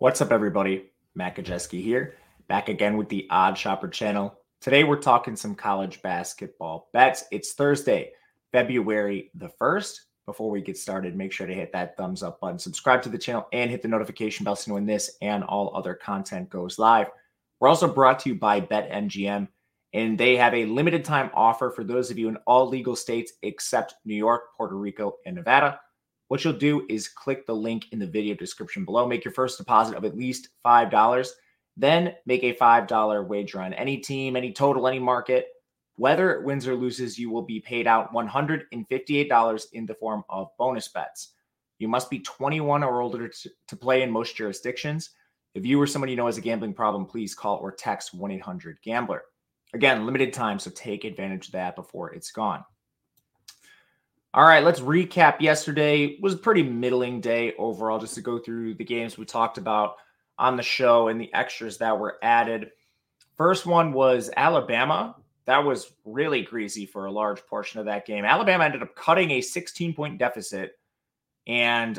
What's up, everybody? Matt Gajewski here, back again with the OddsShopper channel. Today, we're talking some college basketball bets. It's Thursday, February the 1st. Before we get started, make sure to hit that thumbs up button, subscribe to the channel, and hit the notification bell so when this and all other content goes live. We're also brought to you by BetMGM, and they have a limited time offer for those of you in all legal states except New York, Puerto Rico, and Nevada. What you'll do is click the link in the video description below, make your first deposit of at least $5, then make a $5 wager on any team, any total, any market. Whether it wins or loses, you will be paid out $158 in the form of bonus bets. You must be 21 or older to, to play in most jurisdictions. If you or someone you know has a gambling problem, please call or text 1 800 Gambler. Again, limited time, so take advantage of that before it's gone. All right, let's recap yesterday. Was a pretty middling day overall, just to go through the games we talked about on the show and the extras that were added. First one was Alabama. That was really greasy for a large portion of that game. Alabama ended up cutting a 16 point deficit, and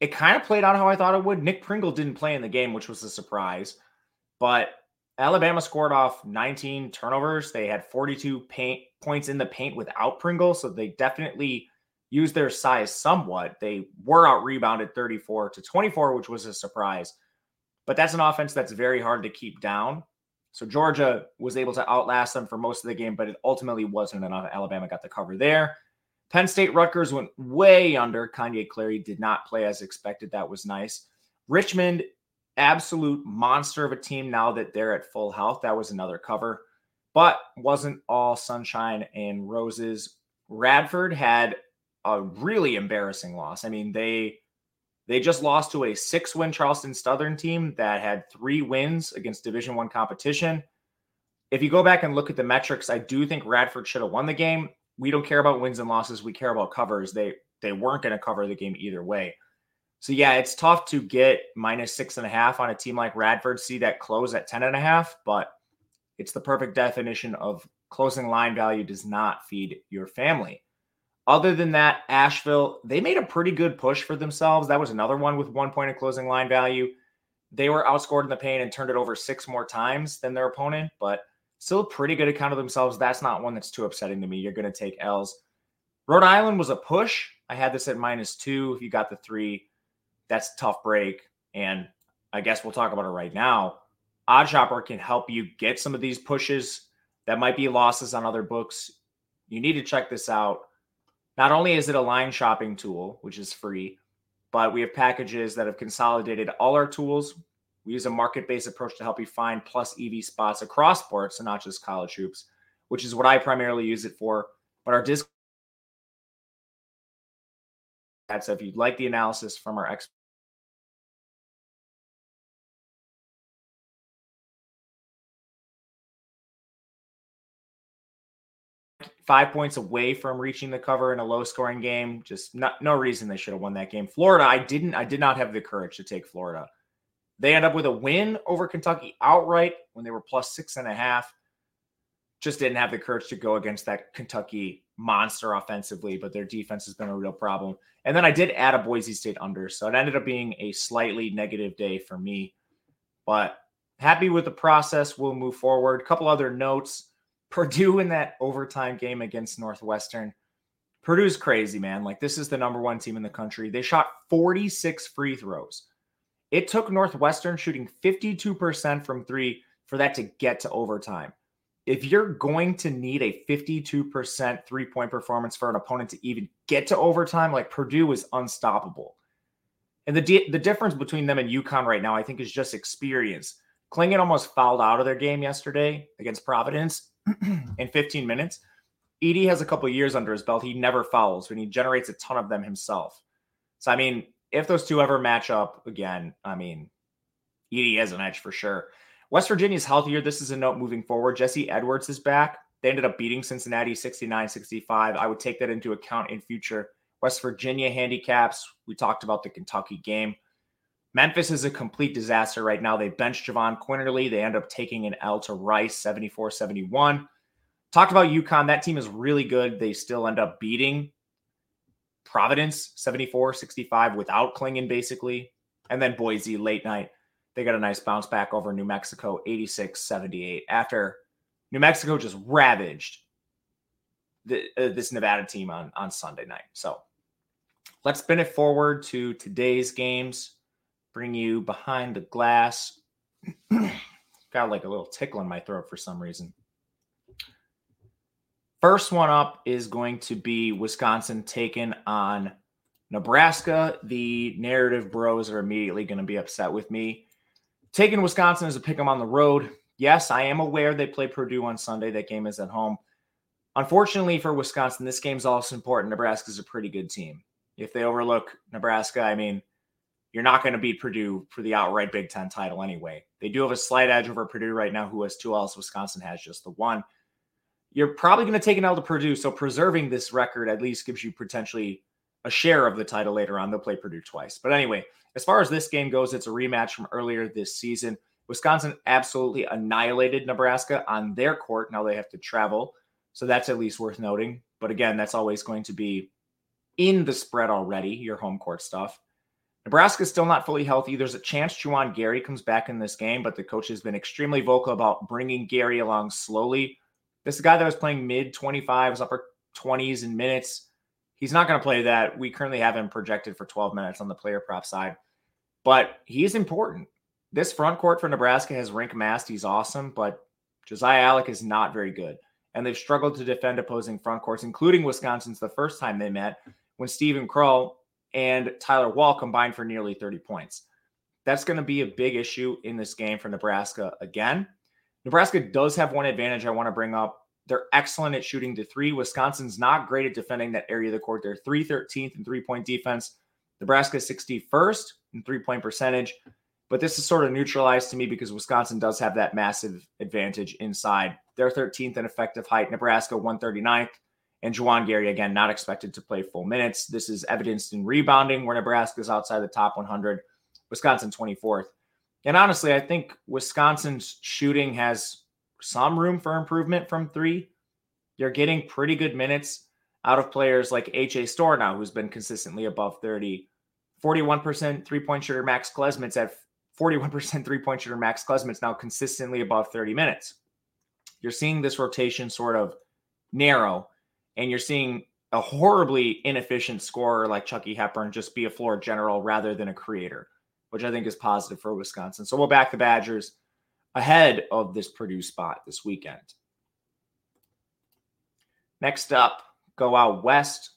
it kind of played out how I thought it would. Nick Pringle didn't play in the game, which was a surprise, but Alabama scored off 19 turnovers. They had 42 paint points in the paint without Pringle, so they definitely used their size somewhat. They were out rebounded 34 to 24, which was a surprise. But that's an offense that's very hard to keep down. So Georgia was able to outlast them for most of the game, but it ultimately wasn't enough. Alabama got the cover there. Penn State Rutgers went way under. Kanye Clary did not play as expected. That was nice. Richmond absolute monster of a team now that they're at full health. That was another cover, but wasn't all sunshine and roses. Radford had a really embarrassing loss. I mean, they they just lost to a six-win Charleston Southern team that had three wins against Division One competition. If you go back and look at the metrics, I do think Radford should have won the game. We don't care about wins and losses. We care about covers. They they weren't going to cover the game either way. So yeah, it's tough to get minus six and a half on a team like Radford. See that close at ten and a half, but it's the perfect definition of closing line value does not feed your family. Other than that, Asheville, they made a pretty good push for themselves. That was another one with one point of closing line value. They were outscored in the paint and turned it over six more times than their opponent, but still a pretty good account of themselves. That's not one that's too upsetting to me. You're going to take L's. Rhode Island was a push. I had this at minus two. If you got the three, that's tough break. And I guess we'll talk about it right now. OddsShopper can help you get some of these pushes that might be losses on other books. You need to check this out. Not only is it a line shopping tool, which is free, but we have packages that have consolidated all our tools. We use a market based approach to help you find plus EV spots across sports and not just college hoops, which is what I primarily use it for. But our disc. So if you'd like the analysis from our experts, five points away from reaching the cover in a low scoring game. Just not, no reason they should have won that game. Florida, I didn't, I did not have the courage to take Florida. They end up with a win over Kentucky outright when they were plus six and a half. Just didn't have the courage to go against that Kentucky monster offensively, but their defense has been a real problem. And then I did add a Boise State under, so it ended up being a slightly negative day for me. But happy with the process. We'll move forward. A couple other notes. Purdue in that overtime game against Northwestern. Purdue's crazy, man. Like, this is the number one team in the country. They shot 46 free throws. It took Northwestern shooting 52% from three for that to get to overtime. If you're going to need a 52% three point performance for an opponent to even get to overtime, like Purdue is unstoppable. And the, di- the difference between them and UConn right now, I think, is just experience. Clingan almost fouled out of their game yesterday against Providence in 15 minutes. Edey has a couple years under his belt. He never fouls and he generates a ton of them himself. So, I mean, if those two ever match up again, I mean, Edey has an edge for sure. West Virginia is healthier. This is a note moving forward. Jesse Edwards is back. They ended up beating Cincinnati 69 65. I would take that into account in future West Virginia handicaps. We talked about the Kentucky game. Memphis is a complete disaster right now. They bench Jahvon Quinerly. They end up taking an L to Rice 74 71. Talked about UConn. That team is really good. They still end up beating Providence 74 65 without Clingan, basically. And then Boise late night, they got a nice bounce back over New Mexico, 86 78, after New Mexico just ravaged the, uh, this Nevada team on, on Sunday night. So let's spin it forward to today's games, bring you behind the glass. got like a little tickle in my throat for some reason. First one up is going to be Wisconsin taking on Nebraska. The narrative bros are immediately going to be upset with me. Taking Wisconsin as a pick them on the road. Yes, I am aware they play Purdue on Sunday. That game is at home. Unfortunately for Wisconsin, this game's also important. Nebraska's a pretty good team. If they overlook Nebraska, I mean, you're not going to beat Purdue for the outright Big Ten title anyway. They do have a slight edge over Purdue right now, who has two L's. Wisconsin has just the one. You're probably going to take an L to Purdue, so preserving this record at least gives you potentially a share of the title later on. They'll play Purdue twice. But anyway, as far as this game goes, it's a rematch from earlier this season. Wisconsin absolutely annihilated Nebraska on their court. Now they have to travel. So that's at least worth noting. But again, that's always going to be in the spread already, your home court stuff. Nebraska's still not fully healthy. There's a chance Juwan Gary comes back in this game, but the coach has been extremely vocal about bringing Gary along slowly. This is guy that was playing mid 25s, upper 20s in minutes. He's not going to play that. We currently have him projected for 12 minutes on the player prop side, but he's important. This front court for Nebraska has Rienk Mast. He's awesome, but Josiah Allick is not very good. And they've struggled to defend opposing front courts, including Wisconsin's the first time they met when Steven Crowl and Tyler Wahl combined for nearly 30 points. That's going to be a big issue in this game for Nebraska again. Nebraska does have one advantage I want to bring up. They're excellent at shooting the three. Wisconsin's not great at defending that area of the court. They're 313th in three point defense. Nebraska 61st in three point percentage. But this is sort of neutralized to me because Wisconsin does have that massive advantage inside. They're 13th in effective height. Nebraska 139th. And Juwan Gary, again, not expected to play full minutes. This is evidenced in rebounding, where Nebraska is outside the top 100, Wisconsin 24th. And honestly, I think Wisconsin's shooting has some room for improvement from three. You're getting pretty good minutes out of players like A.J. Storr now, who's been consistently above 30. 41% three point shooter Max Klesmit's at 41% three point shooter Max Klesmit's now consistently above 30 minutes. You're seeing this rotation sort of narrow and you're seeing a horribly inefficient scorer like Chucky Hepburn just be a floor general rather than a creator, which I think is positive for Wisconsin. So we'll back the Badgers ahead of this Purdue spot this weekend. Next up, go out west.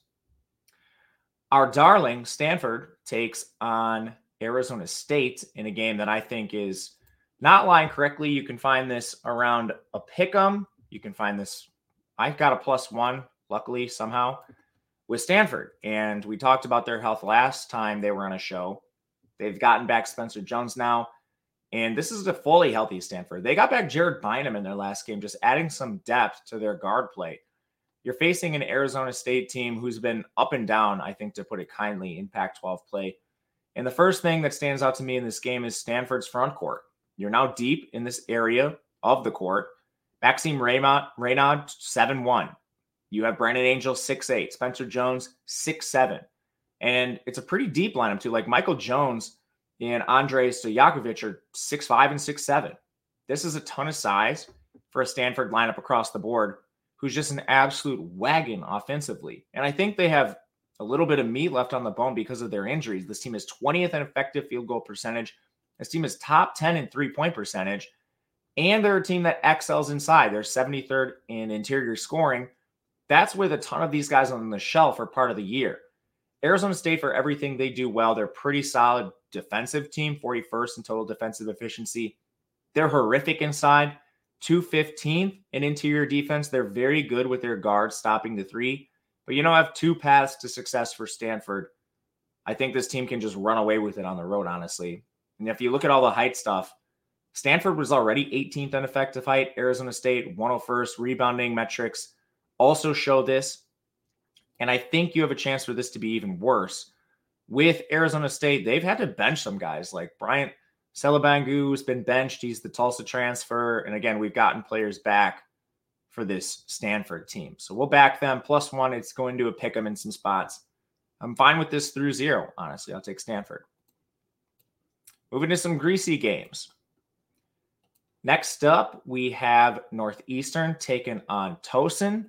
Our darling Stanford takes on Arizona State in a game that I think is not lying correctly. You can find this around a pick 'em. You can find this. I've got a plus one luckily somehow with Stanford. And we talked about their health last time they were on a show. They've gotten back Spencer Jones now. And this is a fully healthy Stanford. They got back Jared Bynum in their last game, just adding some depth to their guard play. You're facing an Arizona State team who's been up and down, I think, to put it kindly, in Pac 12 play. And the first thing that stands out to me in this game is Stanford's front court. You're now deep in this area of the court. Maxime Reynaud, 7 1. You have Brandon Angel, six eight, Spencer Jones, six seven, And it's a pretty deep lineup, too. Like Michael Jones and Andrej Stojakovic are six five and six seven. This is a ton of size for a Stanford lineup across the board who's just an absolute wagon offensively. And I think they have a little bit of meat left on the bone because of their injuries. This team is 20th in effective field goal percentage. This team is top 10 in three point percentage. And they're a team that excels inside. They're 73rd in interior scoring. That's with a ton of these guys on the shelf are part of the year. Arizona State, for everything they do well, they're pretty solid defensive team, 41st in total defensive efficiency. They're horrific inside, 215th in interior defense. They're very good with their guards stopping the three. But you I have two paths to success for Stanford. I think this team can just run away with it on the road, honestly. And if you look at all the height stuff, Stanford was already 18th in effective height. Arizona State, 101st rebounding metrics also show this. And I think you have a chance for this to be even worse. With Arizona State, they've had to bench some guys like Bryant Selebangue has been benched. He's the Tulsa transfer. And again, we've gotten players back for this Stanford team. So we'll back them. Plus one, it's going to pick them in some spots. I'm fine with this through zero, honestly. I'll take Stanford. Moving to some greasy games. Next up, we have Northeastern taken on Towson.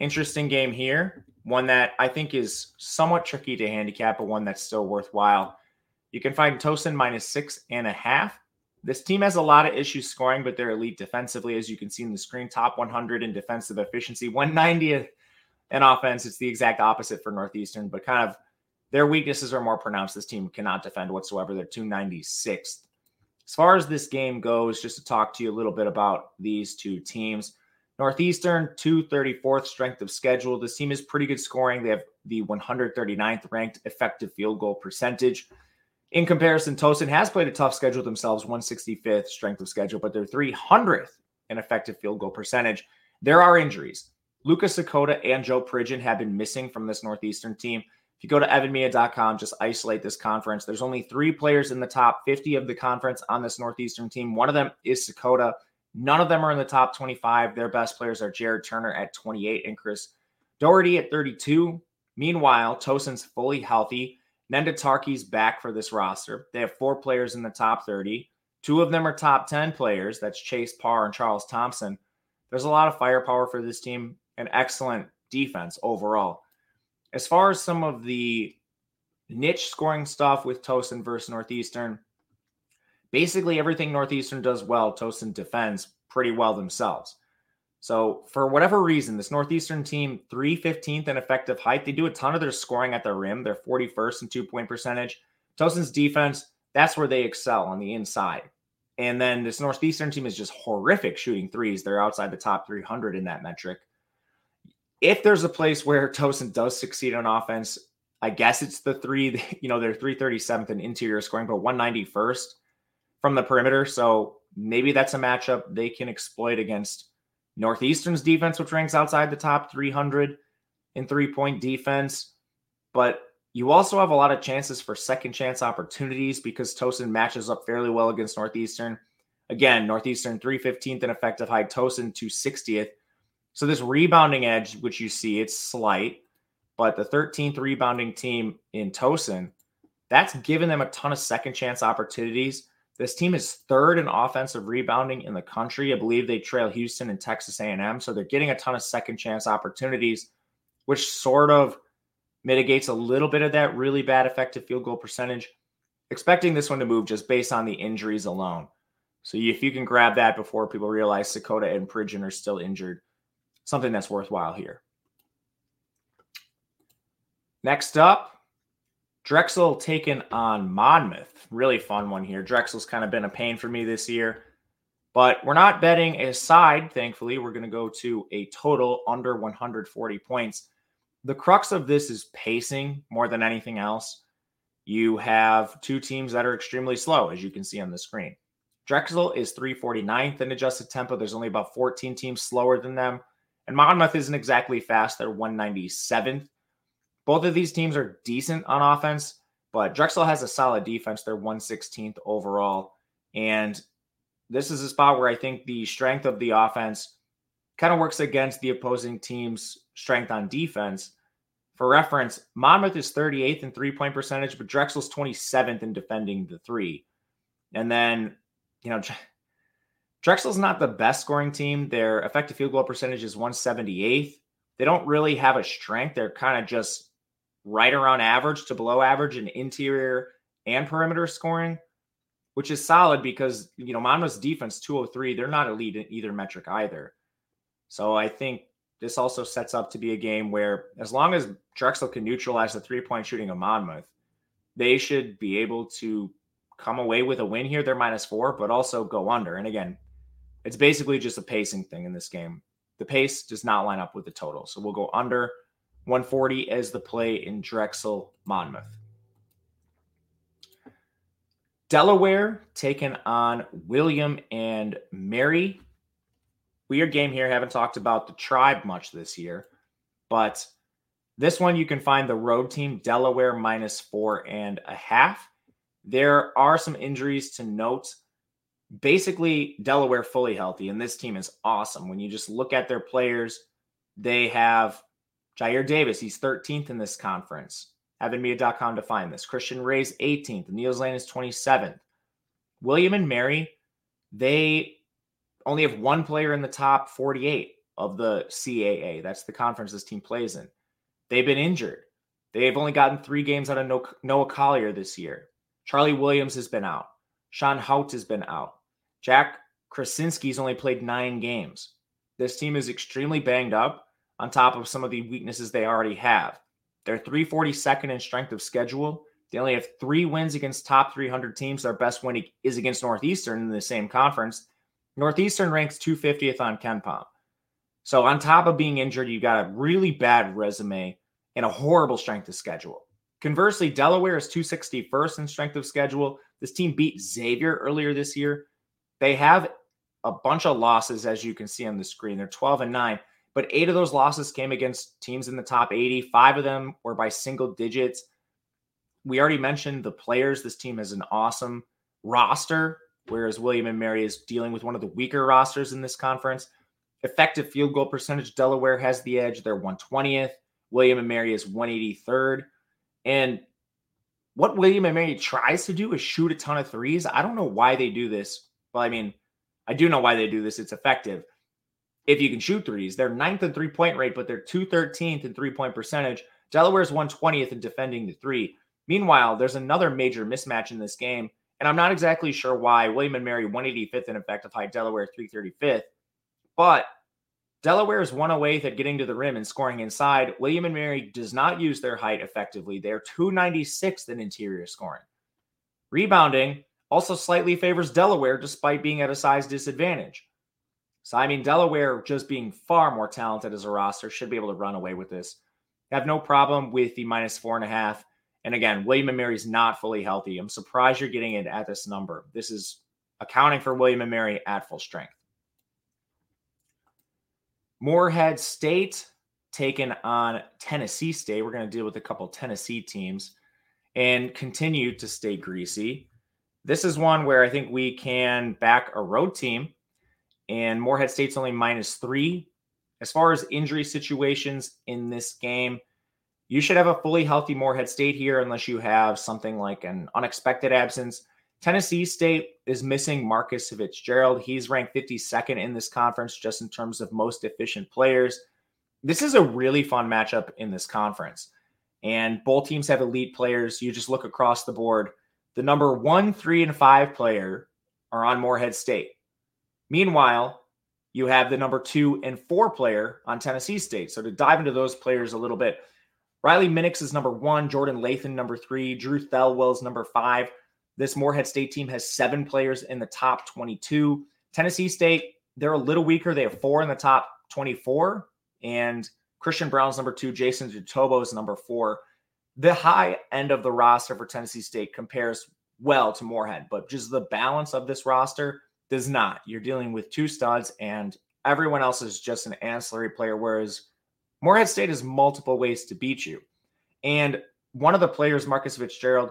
Interesting game here. One that I think is somewhat tricky to handicap, but one that's still worthwhile. You can find Towson minus six and a half. This team has a lot of issues scoring, but they're elite defensively, as you can see in the screen. Top 100 in defensive efficiency, 190th in offense. It's the exact opposite for Northeastern, but kind of their weaknesses are more pronounced. This team cannot defend whatsoever. They're 296th. As far as this game goes, just to talk to you a little bit about these two teams. Northeastern, 234th strength of schedule. This team is pretty good scoring. They have the 139th ranked effective field goal percentage. In comparison, Towson has played a tough schedule themselves, 165th strength of schedule, but they're 300th in effective field goal percentage. There are injuries. Lucas Sakota and Joe Pridgen have been missing from this Northeastern team. If you go to evanmiya.com, just isolate this conference. There's only three players in the top 50 of the conference on this Northeastern team. One of them is Sakota. None of them are in the top 25. Their best players are Jared Turner at 28 and Chris Doherty at 32. Meanwhile, Towson's fully healthy. Nenda back for this roster. They have four players in the top 30. Two of them are top 10 players. That's Chase Parr and Charles Thompson. There's a lot of firepower for this team and excellent defense overall. As far as some of the niche scoring stuff with Towson versus Northeastern, basically everything Northeastern does well, Towson defends pretty well themselves. So, for whatever reason, this Northeastern team, 315th in effective height, they do a ton of their scoring at the rim. They're 41st in two point percentage. Towson's defense, that's where they excel on the inside. And then this Northeastern team is just horrific shooting threes. They're outside the top 300 in that metric if there's a place where Towson does succeed on offense, I guess it's the three, you know, they're 337th in interior scoring, but 191st from the perimeter. So maybe that's a matchup they can exploit against Northeastern's defense, which ranks outside the top 300 in three point defense. But you also have a lot of chances for second chance opportunities because Towson matches up fairly well against Northeastern. Again, Northeastern 315th in effective height, Towson 260th. So this rebounding edge, which you see, it's slight, but the 13th rebounding team in Towson, that's given them a ton of second chance opportunities. This team is third in offensive rebounding in the country. I believe they trail Houston and Texas A&M, so they're getting a ton of second chance opportunities, which sort of mitigates a little bit of that really bad effective field goal percentage. Expecting this one to move just based on the injuries alone. So if you can grab that before people realize Sakota and Pridgen are still injured, something that's worthwhile here. Next up, Drexel taking on Monmouth. Really fun one here. Drexel's kind of been a pain for me this year, but we're not betting a side, thankfully. We're going to go to a total under 140 points. The crux of this is pacing more than anything else. You have two teams that are extremely slow, as you can see on the screen. Drexel is 349th in adjusted tempo. There's only about 14 teams slower than them. And Monmouth isn't exactly fast. They're 197th. Both of these teams are decent on offense, but Drexel has a solid defense. They're 116th overall. And this is a spot where I think the strength of the offense kind of works against the opposing team's strength on defense. For reference, Monmouth is 38th in three point percentage, but Drexel's 27th in defending the three. And then, you know, Drexel's not the best scoring team. Their effective field goal percentage is 178th. They don't really have a strength. They're kind of just right around average to below average in interior and perimeter scoring, which is solid because, you know, Monmouth's defense 203, they're not elite in either metric either. So I think this also sets up to be a game where as long as Drexel can neutralize the three point shooting of Monmouth, they should be able to come away with a win here. They're minus four, but also go under. And again, it's basically just a pacing thing in this game. The pace does not line up with the total. So we'll go under 140 as the play in Drexel Monmouth. Delaware taking on William and Mary. Weird game here. Haven't talked about the tribe much this year, but this one you can find the road team Delaware minus four and a half. There are some injuries to note basically Delaware fully healthy, and this team is awesome. When you just look at their players, they have Jyare Davis, he's 13th in this conference. Evanmiya.com to find this. Christian Ray's 18th. Niels Lane is 27th. William and Mary, they only have one player in the top 48 of the CAA. That's the conference this team plays in. They've been injured. They've only gotten three games out of Noah Collier this year. Charlie Williams has been out. Sean Hout has been out. Jack Krasinski's only played nine games. This team is extremely banged up on top of some of the weaknesses they already have. They're 342nd in strength of schedule. They only have three wins against top 300 teams. Their best win is against Northeastern in the same conference. Northeastern ranks 250th on KenPom. So, on top of being injured, you've got a really bad resume and a horrible strength of schedule. Conversely, Delaware is 261st in strength of schedule. This team beat Xavier earlier this year. They have a bunch of losses, as you can see on the screen. They're 12 and 9, but eight of those losses came against teams in the top 80. Five of them were by single digits. We already mentioned the players. This team has an awesome roster, whereas William and Mary is dealing with one of the weaker rosters in this conference. Effective field goal percentage, Delaware has the edge. They're 120th. William and Mary is 183rd. And what William and Mary tries to do is shoot a ton of threes. I don't know why they do this. Well, I mean, I do know why they do this. It's effective. If you can shoot threes, they're ninth in three point rate, but they're 213th in three point percentage. Delaware's 120th in defending the three. Meanwhile, there's another major mismatch in this game, and I'm not exactly sure why. William and Mary 185th in effective height, Delaware 335th. But Delaware is 108th at getting to the rim and scoring inside. William and Mary does not use their height effectively. They're 296th in interior scoring. Rebounding also slightly favors Delaware despite being at a size disadvantage. So, I mean, Delaware just being far more talented as a roster should be able to run away with this. Have no problem with the minus four and a half. And again, William and Mary's not fully healthy. I'm surprised you're getting it at this number. This is accounting for William and Mary at full strength. Morehead State taken on Tennessee State. We're going to deal with a couple Tennessee teams and continue to stay greasy. This is one where I think we can back a road team, and Morehead State's only minus three. As far as injury situations in this game, you should have a fully healthy Morehead State here, unless you have something like an unexpected absence. Tennessee State is missing Marcus Fitzgerald. He's ranked 52nd in this conference just in terms of most efficient players. This is a really fun matchup in this conference. And both teams have elite players. You just look across the board. The number one, three, and five player are on Morehead State. Meanwhile, you have the number two and four player on Tennessee State. So to dive into those players a little bit, Riley Minix is number one, Jordan Lathan number three, Drew Thelwell is number five. This Morehead State team has seven players in the top 22. Tennessee State, they're a little weaker. They have four in the top 24. And Christian Braun's number two, Jason Jitoboh is number four. The high end of the roster for Tennessee State compares well to Morehead, but just the balance of this roster does not. You're dealing with two studs, and everyone else is just an ancillary player, whereas Morehead State has multiple ways to beat you. And one of the players, Marcus Fitzgerald,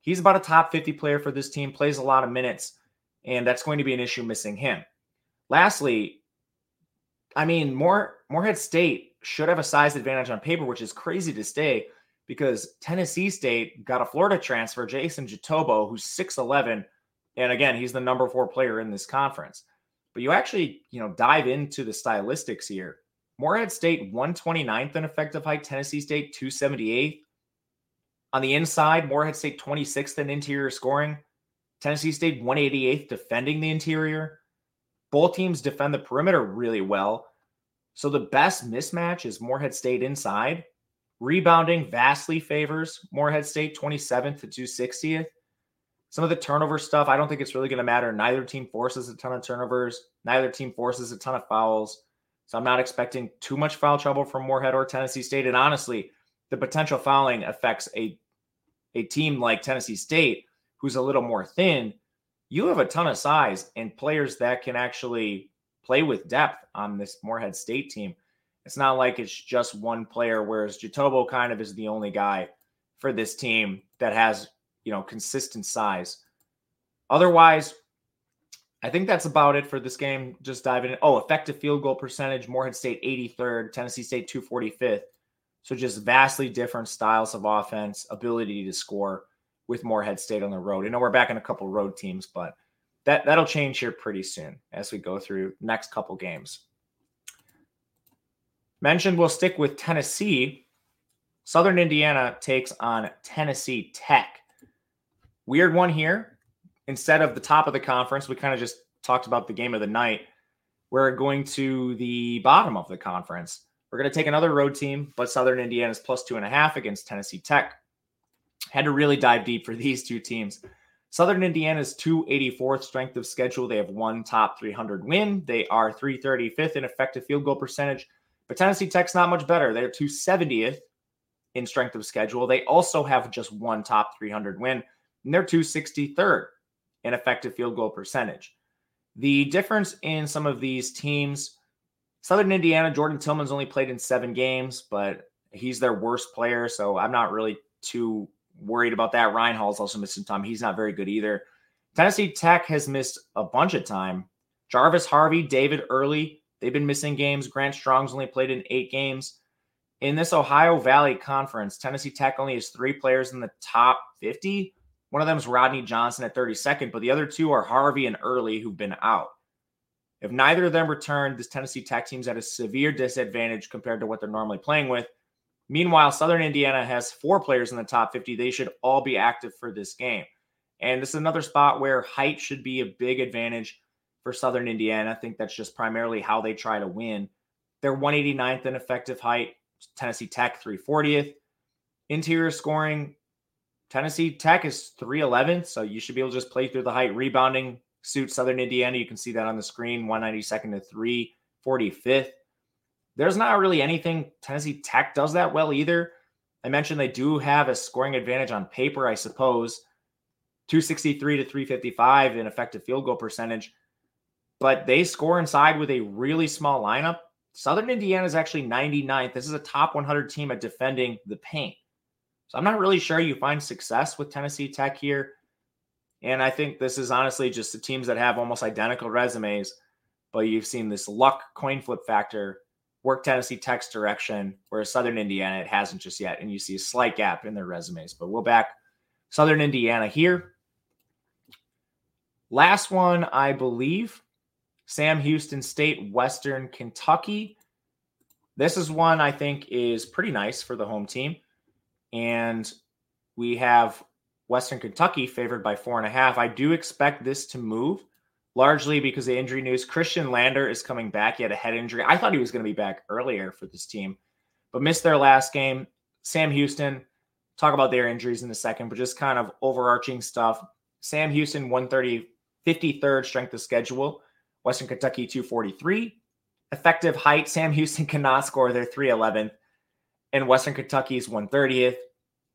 He's about a top 50 player for this team, plays a lot of minutes, and that's going to be an issue missing him. Lastly, I mean, More Morehead State should have a size advantage on paper, which is crazy to stay because Tennessee State got a Florida transfer, Jason Jitoboh, who's 6'11. And again, he's the number four player in this conference. But you actually, you know, dive into the stylistics here. Morehead State 129th in effective height, Tennessee State 278th. On the inside, Morehead State 26th in interior scoring. Tennessee State 188th defending the interior. Both teams defend the perimeter really well. So the best mismatch is Morehead State inside. Rebounding vastly favors Morehead State 27th to 260th. Some of the turnover stuff, I don't think it's really going to matter. Neither team forces a ton of turnovers. Neither team forces a ton of fouls. So I'm not expecting too much foul trouble from Morehead or Tennessee State. And honestly, the potential fouling affects a a team like Tennessee State, who's a little more thin, you have a ton of size and players that can actually play with depth on this Morehead State team. It's not like it's just one player, whereas Jitoboh kind of is the only guy for this team that has, you know, consistent size. Otherwise, I think that's about it for this game. Just diving in. Oh, effective field goal percentage, Morehead State 83rd, Tennessee State 245th. So just vastly different styles of offense, ability to score. with Morehead State on the road. I know, we're back in a couple road teams, but that that'll change here pretty soon as we go through next couple games. Mentioned we'll stick with Tennessee. Southern Indiana takes on Tennessee Tech. Weird one here. Instead of the top of the conference, we kind of just talked about the game of the night. We're going to the bottom of the conference. We're going to take another road team, but Southern Indiana's plus two and a half against Tennessee Tech. Had to really dive deep for these two teams. Southern Indiana's 284th strength of schedule. They have one top 300 win. They are 335th in effective field goal percentage. But Tennessee Tech's not much better. They're 270th in strength of schedule. They also have just one top 300 win, and they're 263rd in effective field goal percentage. The difference in some of these teams Southern Indiana, Jordan Tillman's only played in seven games, but he's their worst player. So I'm not really too worried about that. Ryan Hall's also missing time. He's not very good either. Tennessee Tech has missed a bunch of time. Jarvis Harvey, David Early, they've been missing games. Grant Strong's only played in eight games. In this Ohio Valley Conference, Tennessee Tech only has three players in the top 50. One of them is Rodney Johnson at 32nd, but the other two are Harvey and Early, who've been out. If neither of them return, this Tennessee Tech team's at a severe disadvantage compared to what they're normally playing with. Meanwhile, Southern Indiana has four players in the top 50. They should all be active for this game. And this is another spot where height should be a big advantage for Southern Indiana. I think that's just primarily how they try to win. They're 189th in effective height, Tennessee Tech 340th. Interior scoring, Tennessee Tech is 311, so you should be able to just play through the height. Rebounding suits Southern Indiana. You can see that on the screen, 192nd to 345th there's not really anything Tennessee Tech does that well either. I mentioned they do have a scoring advantage on paper, I suppose. 263 to 355 in effective field goal percentage, but they score inside with a really small lineup. Southern Indiana is actually 99th. This is a top 100 team at defending the paint. So I'm not really sure you find success with Tennessee Tech here. And I think this is honestly just the teams that have almost identical resumes, but you've seen this luck coin flip factor work Tennessee Tech's direction, whereas Southern Indiana, it hasn't just yet. And you see a slight gap in their resumes. But we'll back Southern Indiana here. Last one, I believe Sam Houston State, Western Kentucky. This is one I think is pretty nice for the home team. And we have Western Kentucky favored by four and a half. I do expect this to move largely because of injury news. Christian Lander is coming back. He had a head injury. I thought he was going to be back earlier for this team, but missed their last game. Sam Houston, talk about their injuries in a second, but just kind of overarching stuff. Sam Houston, 130, 53rd strength of schedule. Western Kentucky, 243. Effective height, Sam Houston cannot score. They're 311th. And Western Kentucky's 130th.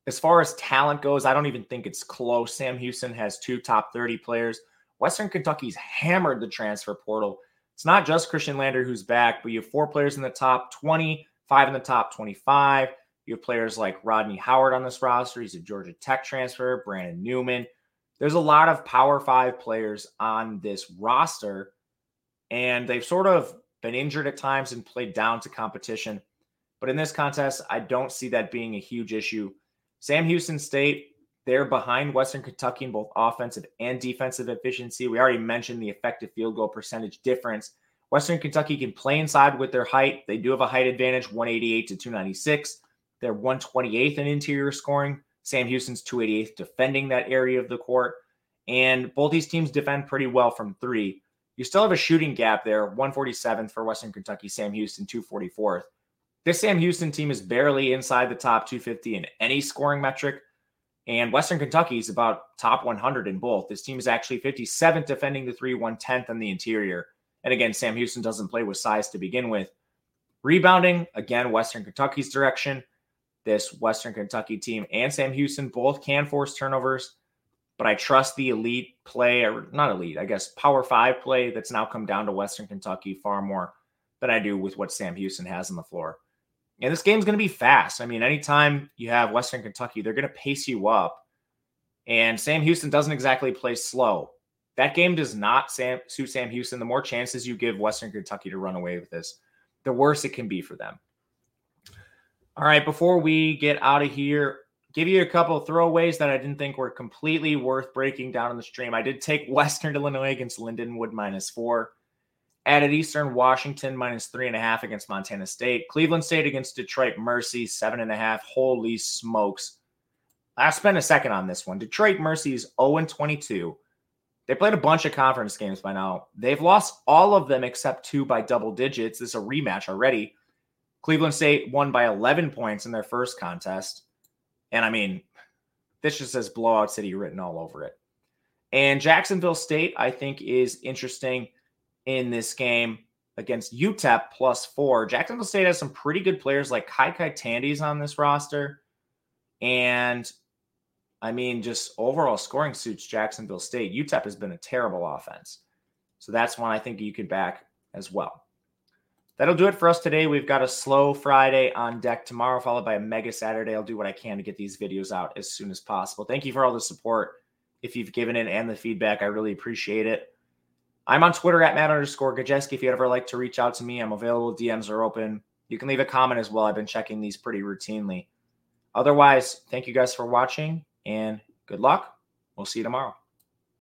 As far as talent goes, I don't even think it's close. Sam Houston has two top 30 players. Western Kentucky's hammered the transfer portal. It's not just Christian Lander who's back, but you have four players in the top 20, five in the top 25. You have players like Rodney Howard on this roster. He's a Georgia Tech transfer, Brandon Newman. There's a lot of Power Five players on this roster, and they've sort of been injured at times and played down to competition. But in this contest, I don't see that being a huge issue. Sam Houston State they're behind Western Kentucky in both offensive and defensive efficiency. We already mentioned the effective field goal percentage difference. Western Kentucky can play inside with their height. They do have a height advantage, 188 to 296. They're 128th in interior scoring. Sam Houston's 288th defending that area of the court. And both these teams defend pretty well from three. You still have a shooting gap there, 147th for Western Kentucky, Sam Houston, 244th. This Sam Houston team is barely inside the top 250 in any scoring metric. And Western Kentucky is about top 100 in both. This team is actually 57th defending the three, 110th on the interior. And again, Sam Houston doesn't play with size to begin with. Rebounding, again, Western Kentucky's direction. This Western Kentucky team and Sam Houston both can force turnovers, but I trust the elite play, or not elite, I guess, power five play that's now come down to Western Kentucky far more than I do with what Sam Houston has on the floor. And this game's going to be fast. I mean, anytime you have Western Kentucky, they're going to pace you up. And Sam Houston doesn't exactly play slow. That game does not Sam, suit Sam Houston. The more chances you give Western Kentucky to run away with this, the worse it can be for them. All right, before we get out of here, give you a couple throwaways that I didn't think were completely worth breaking down in the stream. I did take Western Illinois against Lindenwood minus four. Added Eastern Washington minus three and a half against Montana State. Cleveland State against Detroit Mercy, seven and a half. Holy smokes. I'll spend a second on this one. Detroit Mercy is 0 22. They played a bunch of conference games by now. They've lost all of them except two by double digits. This is a rematch already. Cleveland State won by 11 points in their first contest. And I mean, this just says blowout city written all over it. And Jacksonville State, I think, is interesting in this game against UTEP plus four. Jacksonville State has some pretty good players like Kai Kai Tandy's on this roster. And I mean, just overall scoring suits Jacksonville State. UTEP has been a terrible offense. So that's one I think you could back as well. That'll do it for us today. We've got a slow Friday on deck tomorrow, followed by a mega Saturday. I'll do what I can to get these videos out as soon as possible. Thank you for all the support. If you've given it and the feedback, I really appreciate it. I'm on Twitter at Matt underscore Gajewski. If you'd ever like to reach out to me, I'm available. DMs are open. You can leave a comment as well. I've been checking these pretty routinely. Otherwise, thank you guys for watching and good luck. We'll see you tomorrow.